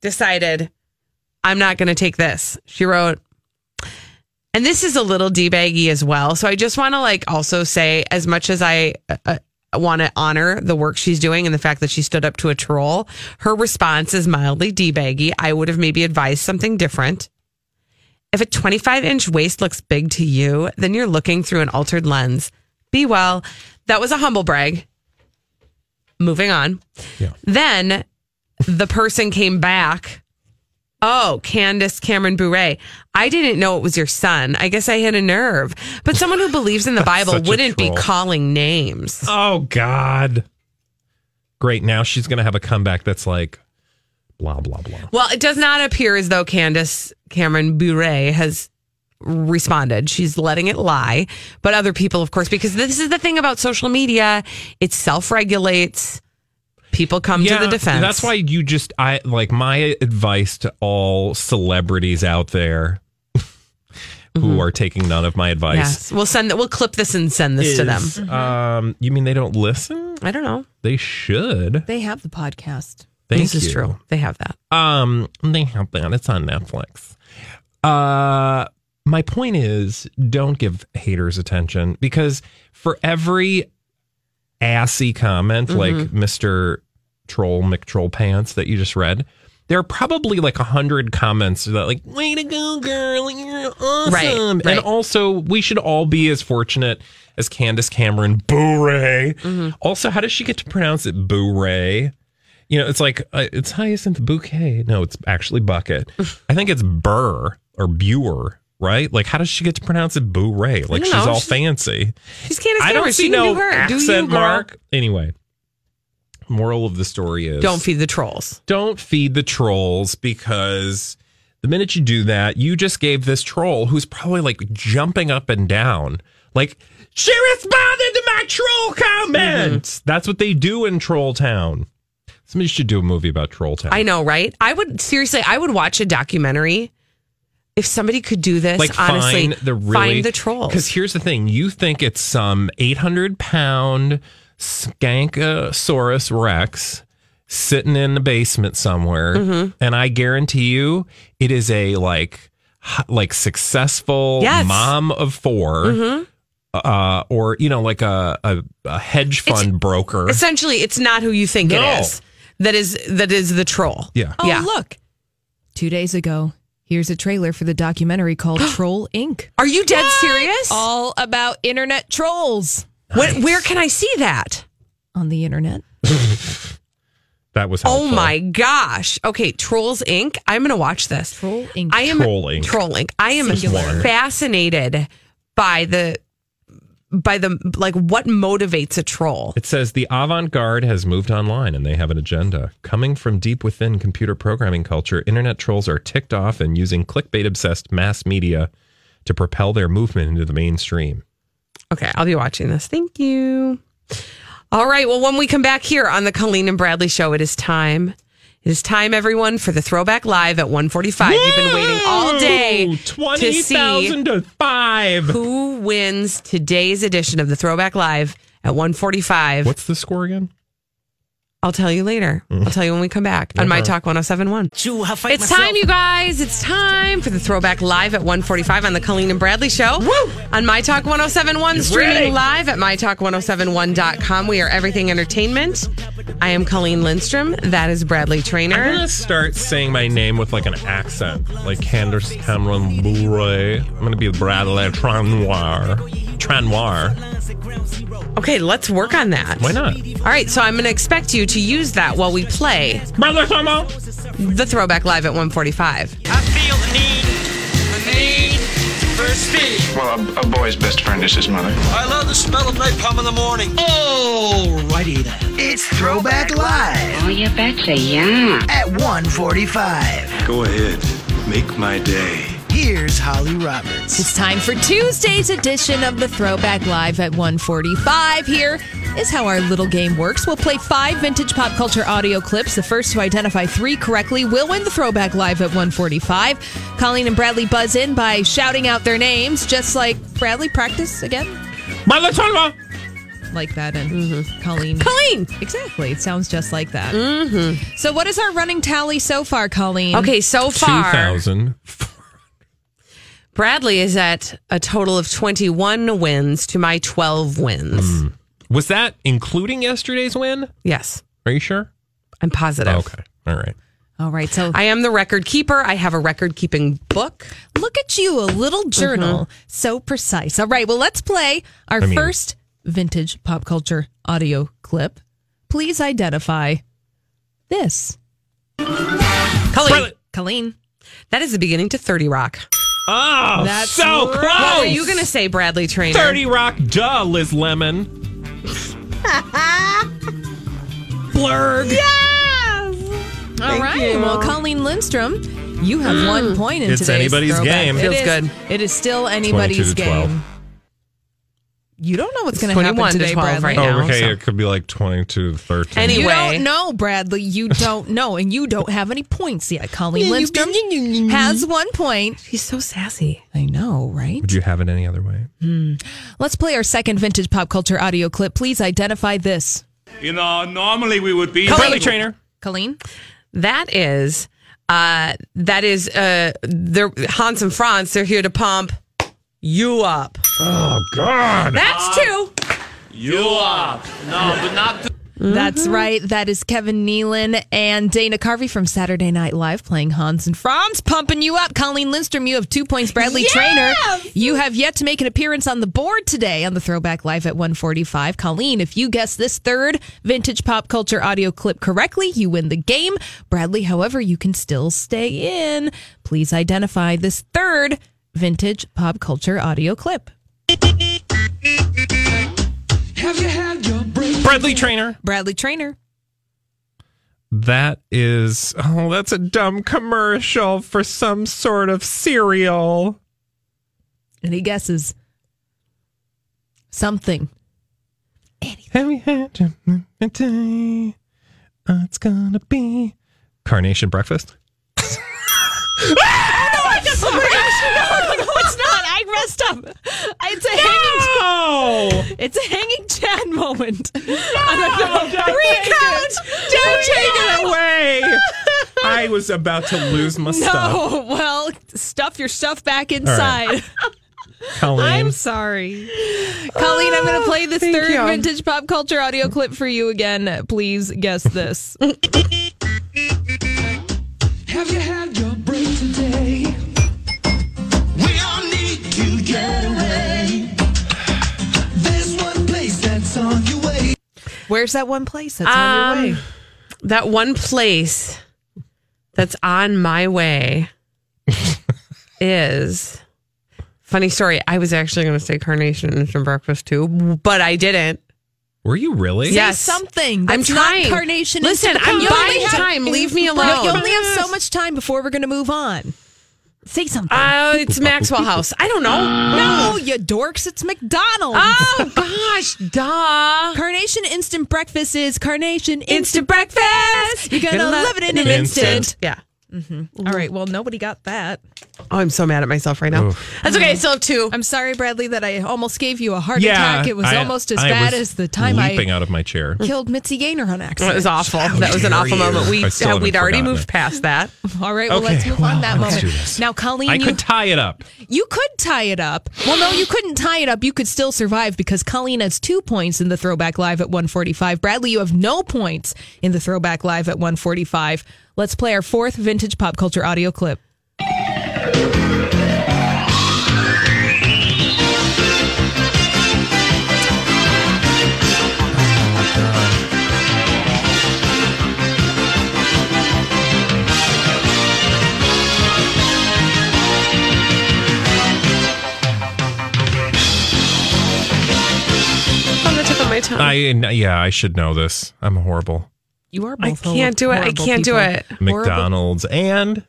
[SPEAKER 1] decided, I'm not going to take this. She wrote, and this is a little debaggy as well. So I just want to like also say, as much as I uh, want to honor the work she's doing and the fact that she stood up to a troll, her response is mildly debaggy. I would have maybe advised something different. If a 25 inch waist looks big to you, then you're looking through an altered lens. Be well. That was a humble brag. Moving on. Then the person came back. Oh, Candace Cameron Bure. I didn't know it was your son. I guess I hit a nerve. But someone who believes in the [LAUGHS] Bible wouldn't be calling names.
[SPEAKER 2] Oh God. Great. Now she's going to have a comeback that's like blah blah blah.
[SPEAKER 1] Well, it does not appear as though Candace Cameron Bure has responded. She's letting it lie. But other people, of course, because this is the thing about social media, it self regulates. People come to the defense.
[SPEAKER 2] That's why you just I like my advice to all celebrities out there [LAUGHS] who are taking none of my advice.
[SPEAKER 1] Mm-hmm. Yes. We'll send that. We'll clip this and send this to them.
[SPEAKER 2] is, Um, you mean they don't listen?
[SPEAKER 1] I don't know.
[SPEAKER 2] They should.
[SPEAKER 6] They have the podcast.
[SPEAKER 2] Thank
[SPEAKER 1] this is true. They have that.
[SPEAKER 2] Um, they have that. It's on Netflix. Uh, my point is, don't give haters attention because for every assy comment, like
[SPEAKER 1] Mm-hmm.
[SPEAKER 2] Mister Troll McTroll Pants that you just read, there are probably like a hundred comments that like, "Way to go, girl! You're awesome!"
[SPEAKER 1] Right, right.
[SPEAKER 2] And also, we should all be as fortunate as Candace Cameron Bure.
[SPEAKER 1] Mm-hmm.
[SPEAKER 2] Also, how does she get to pronounce it Bure? You know, it's like uh, it's hyacinth bouquet. No, it's actually bucket. [LAUGHS] I think it's burr or Buer, right? Like, how does she get to pronounce it Bure? Like, she's
[SPEAKER 1] know.
[SPEAKER 2] all
[SPEAKER 1] She's-
[SPEAKER 2] fancy.
[SPEAKER 1] She's Candace
[SPEAKER 2] I don't see
[SPEAKER 1] she can
[SPEAKER 2] no
[SPEAKER 1] do her. Do you,
[SPEAKER 2] accent
[SPEAKER 1] girl.
[SPEAKER 2] mark. Anyway, moral of the story is
[SPEAKER 1] Don't feed the trolls.
[SPEAKER 2] don't feed the trolls because the minute you do that, you just gave this troll who's probably like jumping up and down, like she responded to my troll comments. That's what they do in Troll Town. Somebody should do a movie about Troll Town.
[SPEAKER 1] I know, right? I would seriously. I would watch a documentary if somebody could do this.
[SPEAKER 2] like
[SPEAKER 1] honestly,
[SPEAKER 2] find the really
[SPEAKER 1] find the trolls.
[SPEAKER 2] Because here's the thing: you think it's some 800 pound Skankosaurus Rex sitting in the basement somewhere,
[SPEAKER 1] Mm-hmm.
[SPEAKER 2] and I guarantee you, it is a like like successful
[SPEAKER 1] Yes.
[SPEAKER 2] mom of 4
[SPEAKER 1] Mm-hmm.
[SPEAKER 2] Uh, or you know, like a, a, a hedge fund broker.
[SPEAKER 1] Essentially, it's not who you think
[SPEAKER 2] No.
[SPEAKER 1] it is. That is that is the troll.
[SPEAKER 2] Yeah.
[SPEAKER 6] Oh,
[SPEAKER 1] Yeah.
[SPEAKER 6] look. Two days ago, here's a trailer for the documentary called [GASPS] Troll Inc.
[SPEAKER 1] Are you dead serious?
[SPEAKER 6] All about internet trolls
[SPEAKER 1] What, where can I see that?
[SPEAKER 6] on the internet. [LAUGHS]
[SPEAKER 2] that was
[SPEAKER 1] Oh my gosh. Okay, Trolls Inc. I'm going to watch this.
[SPEAKER 6] Troll Inc.
[SPEAKER 1] I am
[SPEAKER 2] Troll Inc.
[SPEAKER 1] Troll Inc. I am
[SPEAKER 6] Singular.
[SPEAKER 1] fascinated by the by the like what motivates a troll.
[SPEAKER 2] It says the avant garde has moved online and they have an agenda. Coming from deep within computer programming culture, internet trolls are ticked off and using clickbait obsessed mass media to propel their movement into the mainstream.
[SPEAKER 1] Okay, I'll be watching this. Thank you. All right. Well, when we come back here on the Colleen and Bradley show, it is time. It is time, everyone, for the Throwback Live at 145. You've been waiting all day
[SPEAKER 2] Woo!
[SPEAKER 1] to
[SPEAKER 2] 20,000 to 5.
[SPEAKER 1] who wins today's edition of the Throwback Live at 145.
[SPEAKER 2] What's the score again?
[SPEAKER 1] I'll tell you later. I'll tell you when we come back on My Talk 1071. It's time, you guys. It's time for the Throwback Live at 145 on the Colleen and Bradley Show. Woo! On My Talk 1071, streaming
[SPEAKER 2] ready.
[SPEAKER 1] live at MyTalk1071.com. We are everything entertainment. I am Colleen Lindstrom. That is Bradley
[SPEAKER 2] Traynor.
[SPEAKER 1] I'm
[SPEAKER 2] gonna start saying my name with like an accent, like Candace Cameron Bure. I'm gonna be Bradley Tranoir. Tranoir.
[SPEAKER 1] Okay, let's work on that.
[SPEAKER 2] Why not?
[SPEAKER 1] All right, so I'm going to expect you to use that while we play
[SPEAKER 2] Bradley Tranoir.
[SPEAKER 1] the Throwback Live at 145.
[SPEAKER 5] I feel the need, the need for speed.
[SPEAKER 11] Well, a, a boy's best friend is his mother.
[SPEAKER 5] I love the smell of napalm in the morning. Oh, Alrighty then.
[SPEAKER 10] It's Throwback Live. Oh, you betcha, yeah. At 145.
[SPEAKER 11] Go ahead, make my day.
[SPEAKER 10] Here's Holly Roberts.
[SPEAKER 6] It's time for Tuesday's edition of the Throwback Live at 145. Here is how our little game works. We'll play five vintage pop culture audio clips. The first to identify three correctly will win the Throwback Live at 145. Colleen and Bradley buzz in by shouting out their names, just like Bradley. Practice again?
[SPEAKER 2] Bradley Tranoir.
[SPEAKER 6] Like that, and Colleen.
[SPEAKER 1] Colleen!
[SPEAKER 6] Exactly. It sounds just like that. Mm-hmm. So, what is our running tally so far, Colleen?
[SPEAKER 1] Okay, so far,
[SPEAKER 2] 2000.
[SPEAKER 1] Bradley is at a total of 21 wins to my 12 wins. Hmm.
[SPEAKER 2] Was that including yesterday's win?
[SPEAKER 1] Yes,
[SPEAKER 2] Are you sure?
[SPEAKER 1] I'm positive.
[SPEAKER 2] Okay. All right.
[SPEAKER 6] All right. So,
[SPEAKER 1] I am the record keeper. I have a record keeping book.
[SPEAKER 6] Look at you, a little mm-hmm. journal. So precise. All right, well, let's play our
[SPEAKER 2] I mean-
[SPEAKER 6] first vintage pop culture audio clip. Please identify this.
[SPEAKER 1] Colleen,
[SPEAKER 6] Colleen.
[SPEAKER 1] that is the beginning to 30 Rock.
[SPEAKER 2] Oh,
[SPEAKER 6] That's
[SPEAKER 2] so
[SPEAKER 6] right.
[SPEAKER 2] close.
[SPEAKER 1] What were you going to say, Bradley Traynor?
[SPEAKER 2] 30 Rock, duh, Liz Lemon. [LAUGHS]
[SPEAKER 1] Blerg.
[SPEAKER 6] Yes All right. Well, Colleen Lindstrom, you have one point in
[SPEAKER 2] It's
[SPEAKER 6] today's
[SPEAKER 2] anybody's
[SPEAKER 6] throwback.
[SPEAKER 2] game.
[SPEAKER 6] It
[SPEAKER 1] Feels
[SPEAKER 6] is-
[SPEAKER 1] good.
[SPEAKER 6] It is still anybody's
[SPEAKER 2] 22 to 12.
[SPEAKER 6] game. You don't know what's going to
[SPEAKER 1] 21
[SPEAKER 6] happen
[SPEAKER 1] to
[SPEAKER 6] today,
[SPEAKER 1] 12
[SPEAKER 6] Bradley.
[SPEAKER 1] right
[SPEAKER 2] Oh,
[SPEAKER 1] now,
[SPEAKER 2] okay.
[SPEAKER 1] so-
[SPEAKER 2] It could be like 22 to 13.
[SPEAKER 1] Any-
[SPEAKER 6] You don't know, Bradley. You [LAUGHS] don't know, and you don't have any points yet. Colleen Lindstrom has one point.
[SPEAKER 1] He's so sassy.
[SPEAKER 6] I know, right?
[SPEAKER 2] Would you have it any other way?
[SPEAKER 6] Let's play our second vintage pop culture audio clip. Please identify this.
[SPEAKER 12] You know, normally we would be.
[SPEAKER 2] Bradley Traynor.
[SPEAKER 6] Colleen?
[SPEAKER 1] That is, uh, that is, uh, they're Hans and Franz. They're here to pump you up.
[SPEAKER 2] Oh, God.
[SPEAKER 1] That's two.
[SPEAKER 12] You up. No, but not. To-
[SPEAKER 6] That's mm-hmm. right. That is Kevin Nealon and Dana Carvey from Saturday Night Live playing Hans and Franz, pumping you up. Colleen Lindstrom, you have two points. Bradley Traynor, you have yet to make an appearance on the board today on the Throwback Live at 145. Colleen, if you guess this third vintage pop culture audio clip correctly, you win the game. Bradley, however, you can still stay in. Please identify this third vintage pop culture audio clip.
[SPEAKER 5] Have you had your break?
[SPEAKER 2] Bradley Traynor.
[SPEAKER 6] Bradley Traynor.
[SPEAKER 2] That is, oh, that's a dumb commercial for some sort of cereal.
[SPEAKER 6] Any guesses? Something.
[SPEAKER 2] Have you had your day? Uh, It's gonna be carnation breakfast. [LAUGHS]
[SPEAKER 6] no, no, it's not. I messed up. It's a hanging. It's a hanging Chad moment. No, [LAUGHS]
[SPEAKER 2] Recount. Don't take it away. I was about to lose my stuff.
[SPEAKER 6] No, well, stuff your stuff back inside. [LAUGHS]
[SPEAKER 2] Colleen.
[SPEAKER 6] I'm sorry. Colleen, I'm going to play this third
[SPEAKER 1] you.
[SPEAKER 6] vintage pop culture audio clip for you again. Please guess this. [LAUGHS] Where's that one place that's on your
[SPEAKER 1] Um,
[SPEAKER 6] way?
[SPEAKER 1] That one place that's on my way [LAUGHS] is funny story. I was actually going to say carnation instant breakfast too, but I didn't.
[SPEAKER 2] Were you really?
[SPEAKER 6] Say
[SPEAKER 1] Yes.
[SPEAKER 6] something.
[SPEAKER 1] I'm
[SPEAKER 6] That's not
[SPEAKER 1] trying.
[SPEAKER 6] carnation.
[SPEAKER 1] Listen, I'm
[SPEAKER 6] You
[SPEAKER 1] buying time. Leave me alone.
[SPEAKER 6] You only have so much time before we're going to move on. Say something.
[SPEAKER 1] Uh, it's Maxwell House. I don't know.
[SPEAKER 6] no, you dorks. It's McDonald's.
[SPEAKER 1] Oh gosh, duh.
[SPEAKER 6] Carnation Instant Breakfast is Carnation Instant,
[SPEAKER 1] Instant breakfast.
[SPEAKER 6] You're gonna, love it in an
[SPEAKER 2] Instant.
[SPEAKER 6] instant.
[SPEAKER 1] Yeah.
[SPEAKER 6] All right. Well, nobody got that.
[SPEAKER 1] Oh, I'm so mad at myself right now.
[SPEAKER 2] Oof.
[SPEAKER 1] That's okay. I still have two.
[SPEAKER 6] I'm sorry, Bradley, that I almost gave you a heart
[SPEAKER 2] Yeah,
[SPEAKER 6] attack. It was
[SPEAKER 2] I-
[SPEAKER 6] almost as
[SPEAKER 2] I
[SPEAKER 6] bad
[SPEAKER 2] was
[SPEAKER 6] as the time
[SPEAKER 2] leaping
[SPEAKER 6] I
[SPEAKER 2] out of my chair.
[SPEAKER 6] killed Mitzi Gaynor on
[SPEAKER 1] It
[SPEAKER 6] accident.
[SPEAKER 1] was awful. that was an
[SPEAKER 2] dare
[SPEAKER 1] awful
[SPEAKER 2] you.
[SPEAKER 1] moment. We
[SPEAKER 2] I still haven't
[SPEAKER 1] we'd already
[SPEAKER 2] forgotten
[SPEAKER 1] moved
[SPEAKER 2] it.
[SPEAKER 1] past that. [LAUGHS]
[SPEAKER 6] All right. Well,
[SPEAKER 2] Okay,
[SPEAKER 6] let's move
[SPEAKER 2] well,
[SPEAKER 6] on that
[SPEAKER 2] let's
[SPEAKER 6] moment.
[SPEAKER 2] do this.
[SPEAKER 6] Now, Colleen,
[SPEAKER 2] I
[SPEAKER 6] you
[SPEAKER 2] could tie it up.
[SPEAKER 6] You could tie it up. Well, no, you couldn't tie it up. You could still survive because Colleen has two points in the Throwback Live at 145. Bradley, you have no points in the Throwback Live at 145. Let's play our fourth vintage pop culture audio clip.
[SPEAKER 1] On the tip of my tongue.
[SPEAKER 2] I yeah, I should know this. I'm horrible.
[SPEAKER 6] You are
[SPEAKER 1] I can't do it. I can't do
[SPEAKER 6] people.
[SPEAKER 1] it.
[SPEAKER 6] Horrible.
[SPEAKER 2] McDonald's and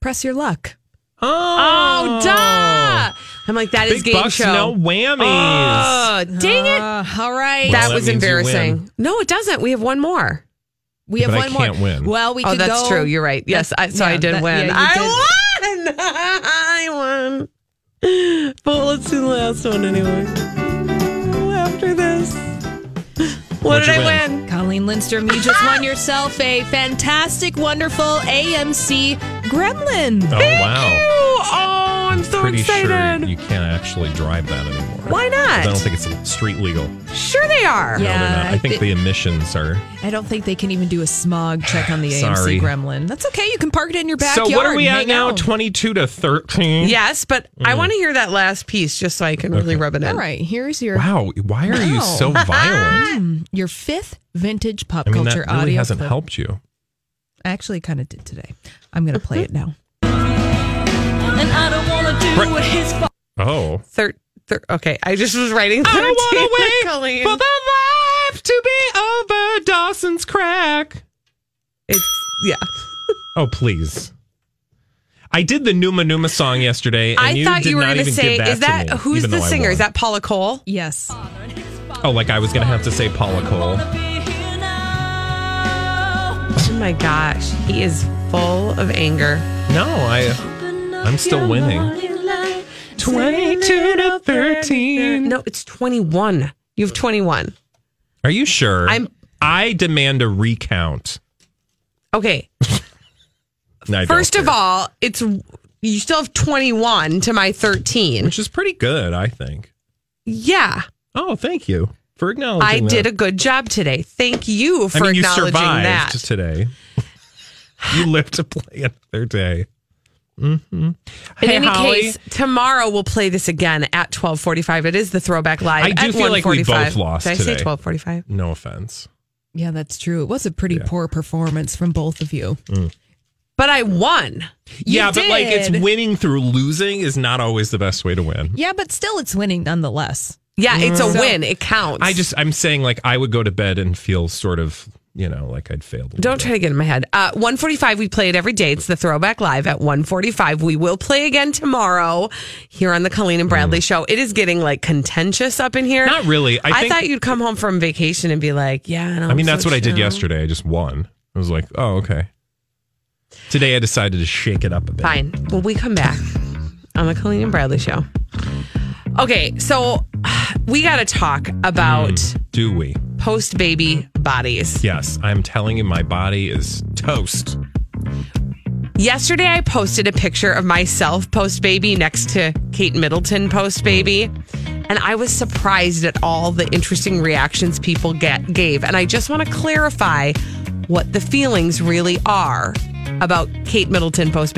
[SPEAKER 6] Press your luck.
[SPEAKER 1] Oh, oh duh. I'm like, that is
[SPEAKER 2] Big
[SPEAKER 1] game
[SPEAKER 2] bucks,
[SPEAKER 1] show.
[SPEAKER 2] no whammies.
[SPEAKER 1] Oh, dang it.
[SPEAKER 6] Uh, all right.
[SPEAKER 2] Well,
[SPEAKER 1] that
[SPEAKER 2] that
[SPEAKER 1] was embarrassing. No, it doesn't. We have one more.
[SPEAKER 6] we have
[SPEAKER 2] But
[SPEAKER 6] one more.
[SPEAKER 2] can't win.
[SPEAKER 6] Well, we
[SPEAKER 1] oh,
[SPEAKER 6] could
[SPEAKER 1] that's
[SPEAKER 6] go-
[SPEAKER 1] true. You're right. Yes, I, so
[SPEAKER 6] Yeah,
[SPEAKER 1] I did
[SPEAKER 6] that-
[SPEAKER 1] win.
[SPEAKER 6] yeah, you
[SPEAKER 1] I won. [LAUGHS] I won. But let's do the last one anyway. After this. What
[SPEAKER 2] What'd
[SPEAKER 1] did I
[SPEAKER 2] win?
[SPEAKER 1] win?
[SPEAKER 6] Colleen Lindstrom, you just won ah! yourself a fantastic, wonderful AMC Gremlin.
[SPEAKER 2] Oh wow.
[SPEAKER 1] Oh, I'm so
[SPEAKER 2] Pretty
[SPEAKER 1] excited.
[SPEAKER 2] sure you can't actually drive that anymore.
[SPEAKER 1] Why not?
[SPEAKER 2] I don't think it's street legal.
[SPEAKER 1] Sure they are.
[SPEAKER 2] no, they're not. I think
[SPEAKER 6] it-
[SPEAKER 2] the emissions are.
[SPEAKER 6] I don't think they can even do a smog check on the [LAUGHS] AMC Gremlin. That's okay. You can park it in your backyard.
[SPEAKER 2] So what are we at now?
[SPEAKER 6] out.
[SPEAKER 2] Twenty-two to thirteen.
[SPEAKER 1] Yes, but I mm. want to hear that last piece just so I can really rub it in.
[SPEAKER 6] All right, here's your
[SPEAKER 2] Wow. Why are you so violent? [LAUGHS]
[SPEAKER 6] Mm, your fifth vintage pop
[SPEAKER 2] I mean,
[SPEAKER 6] culture
[SPEAKER 2] that really
[SPEAKER 6] audio.
[SPEAKER 2] hasn't
[SPEAKER 6] clip.
[SPEAKER 2] helped you.
[SPEAKER 6] I Actually, kind of did today. I'm going to play it now. [LAUGHS]
[SPEAKER 5] And I don't wanna do his fault.
[SPEAKER 2] Oh.
[SPEAKER 1] Thir- thir- okay, I just was writing.
[SPEAKER 2] I
[SPEAKER 1] 13
[SPEAKER 2] don't want to wait
[SPEAKER 1] Colleen.
[SPEAKER 2] for the life to be over Dawson's Creek.
[SPEAKER 1] It's yeah.
[SPEAKER 2] Oh, please. I did the Numa Numa song yesterday, and
[SPEAKER 1] I
[SPEAKER 2] you
[SPEAKER 1] thought
[SPEAKER 2] did
[SPEAKER 1] you were
[SPEAKER 2] not
[SPEAKER 1] going to
[SPEAKER 2] even
[SPEAKER 1] say,
[SPEAKER 2] give that
[SPEAKER 1] is that
[SPEAKER 2] to me,
[SPEAKER 1] who's
[SPEAKER 2] even
[SPEAKER 1] the
[SPEAKER 2] though I
[SPEAKER 1] singer? Is that Paula Cole?
[SPEAKER 6] Yes.
[SPEAKER 2] Oh, like I was going to have to say Paula Cole.
[SPEAKER 1] Oh my gosh, he is full of anger.
[SPEAKER 2] No, I, I'm still winning. 22 to 13.
[SPEAKER 1] No, it's 21. You have 21.
[SPEAKER 2] Are you sure?
[SPEAKER 1] I'm-
[SPEAKER 2] I demand a recount.
[SPEAKER 1] Okay. [LAUGHS]
[SPEAKER 2] I don't
[SPEAKER 1] First of
[SPEAKER 2] care.
[SPEAKER 1] all, it's you still have 21 to my 13.
[SPEAKER 2] which is pretty good, I think.
[SPEAKER 1] Yeah.
[SPEAKER 2] Oh, thank you for acknowledging.
[SPEAKER 1] I did a good job today. Thank you for
[SPEAKER 2] I mean, you
[SPEAKER 1] acknowledging
[SPEAKER 2] survived
[SPEAKER 1] that.
[SPEAKER 2] today. [SIGHS] you live to play another day. Hmm
[SPEAKER 1] In
[SPEAKER 2] Hey,
[SPEAKER 1] any
[SPEAKER 2] Holly,
[SPEAKER 1] case, tomorrow we'll play this again at 1245. It is the throwback live
[SPEAKER 2] I do
[SPEAKER 1] at
[SPEAKER 2] feel like we both lost
[SPEAKER 1] Did I say 1245?
[SPEAKER 2] no offense.
[SPEAKER 6] Yeah, that's true. It was a pretty poor performance from both of you.
[SPEAKER 1] But I won.
[SPEAKER 2] yeah, but like it's winning through losing is not always the best way to win.
[SPEAKER 6] Yeah, but still, it's winning nonetheless.
[SPEAKER 1] Yeah, it's a
[SPEAKER 6] So-
[SPEAKER 1] win. It counts.
[SPEAKER 2] I just I'm saying like I would go to bed and feel sort of you know like I'd failed.
[SPEAKER 1] Don't
[SPEAKER 2] bit.
[SPEAKER 1] try to get in my head. Uh, 145, we play it every day. It's the throwback live at 145. We will play again tomorrow here on the Colleen and Bradley show. It is getting like contentious up in here.
[SPEAKER 2] Mm. Not really. I
[SPEAKER 1] I,
[SPEAKER 2] think-
[SPEAKER 1] thought you'd come home from vacation and be like, yeah, no,
[SPEAKER 2] I mean
[SPEAKER 1] I'm
[SPEAKER 2] that's
[SPEAKER 1] so
[SPEAKER 2] what I did yesterday. I just won. I was like, oh okay. Today I decided to shake it up a bit.
[SPEAKER 1] Fine. Well, we come back on the Colleen and Bradley show. Okay, so we got to talk about
[SPEAKER 2] Mm. Do we?
[SPEAKER 1] post baby bodies.
[SPEAKER 2] Yes, I'm telling you, my body is toast.
[SPEAKER 1] Yesterday, I posted a picture of myself post baby next to Kate Middleton post baby. And I was surprised at all the interesting reactions people get gave. And I just want to clarify what the feelings really are about Kate Middleton post